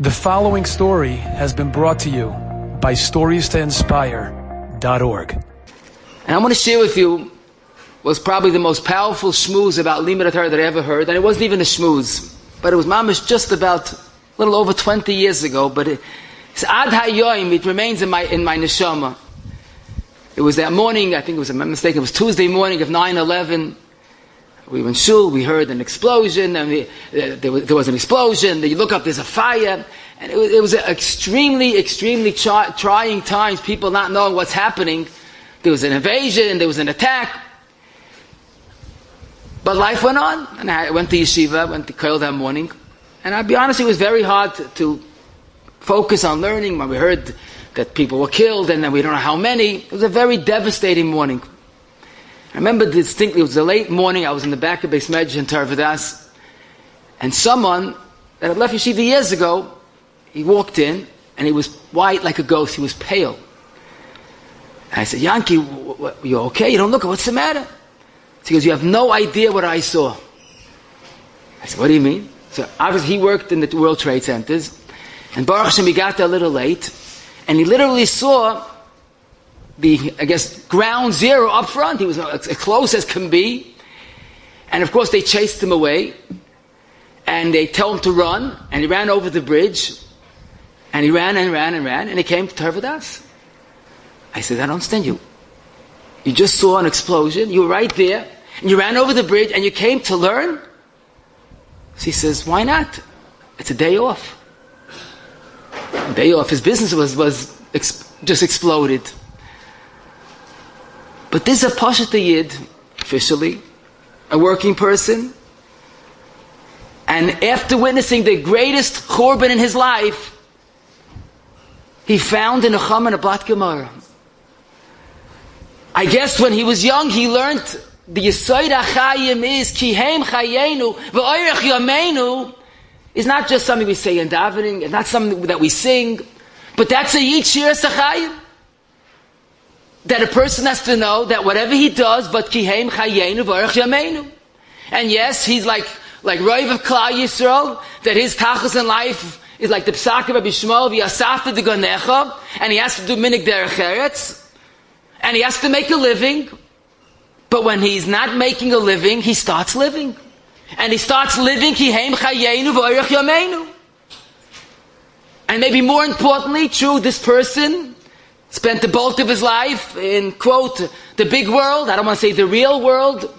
The following story has been brought to you by StoriesToInspire.org. And I want to share with you was probably the most powerful shmooze about Limud Torah that I ever heard. And it wasn't even a shmooze, but it was mamish just about a little over 20 years ago. But it, it's ad hayoim, it remains in my, in my neshama. It was that morning, I think it was a mistake, it was Tuesday morning of 9 11 we went shul, we heard an explosion, and we, uh, there, was, there, was, an explosion, you look up, there's a fire, and it was, it was extremely, extremely try, trying times, people not knowing what's happening. There was an invasion, there was an attack. But life went on, and I went to yeshiva, went to Koil that morning, and I'll be honest, it was very hard to, to focus on learning when we heard that people were killed, and then we don't know how many. It was a very devastating morning. I remember distinctly, it was a late morning, I was in the back of Beis Medrash in Tarvadas, and someone that had left Yeshiva years ago, he walked in, and he was white like a ghost, he was pale. And I said, Yankee, you okay? You don't look, what's the matter? He goes, you have no idea what I saw. I said, what do you mean? So obviously he worked in the World Trade Centers, and Baruch Hashem, he got there a little late, and he literally saw the, I guess, ground zero up front. He was as close as can be. And of course, they chased him away. And they tell him to run. And he ran over the bridge. And he ran and ran and ran. And he came to Tarvadas. I said, I don't understand you. You just saw an explosion. You were right there. And you ran over the bridge and you came to learn? So he says, why not? It's a day off. A day off. His business was, was just exploded. But this is a Pashta Yid, officially, a working person. And after witnessing the greatest Churban in his life, he found in a Chum and a Blat Gemara. I guess when he was young, he learned the Yisoid HaChayim is Kihem Chayenu V'oirech Yameinu is not just something we say in davening, it's not something that we sing, but that's a Yid Shir Sachayim that a person has to know that whatever he does, but kihem chayenu yameinu. And yes, he's like, like Rav of Klal Yisrael, that his tachas in life is like the psakim of Bishmo, v'yasafta de gonecha, and he has to do minik derech and he has to make a living, but when he's not making a living, he starts living. And he starts living kihem chayenu v'arach yameinu. And maybe more importantly, true, this person spent the bulk of his life in, quote, the big world. I don't want to say the real world,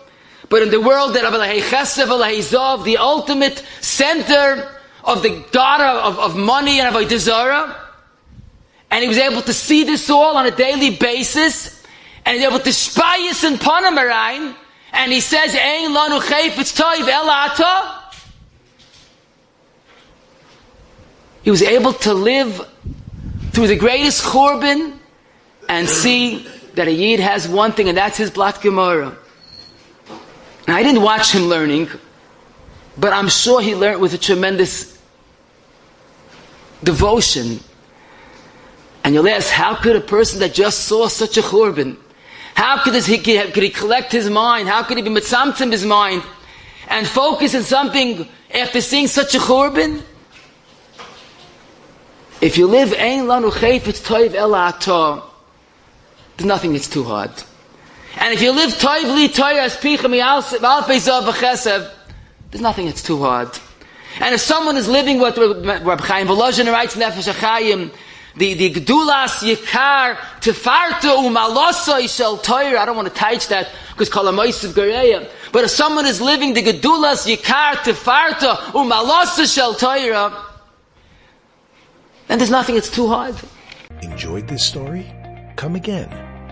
but in the world that of the ultimate center of the God of, of money and of Avodah And he was able to see this all on a daily basis, and he was able to spy us in Panamarain, and he says, Ein lanu chayfetz toiv elata. He was able to live through the greatest churban and see that a Yid has one thing, and that's his Blat Gemara. I didn't watch him learning, but I'm sure he learned with a tremendous devotion. And you'll ask, how could a person that just saw such a churban, how could, he, could he collect his mind? How could he be mitzamtzim his mind and focus on something after seeing such a churban? If you live ein lanu chayfetz toiv ela there's nothing that's too hard. And if you live toivli toyas pichami v'chesev, there's nothing that's too hard. And if someone is living what Rabbi Chaim Volozhin writes in Nefesh HaChaim, the, the Gdulas Yikar Tefarta Umalosa Ishel Toyer, I don't want to touch that because Kalamoisiv Gareya. But if someone is living the Gdulas Yikar Tefarta Umalosa Shel Toyer, then there's nothing that's too hard. Enjoyed this story? Come again.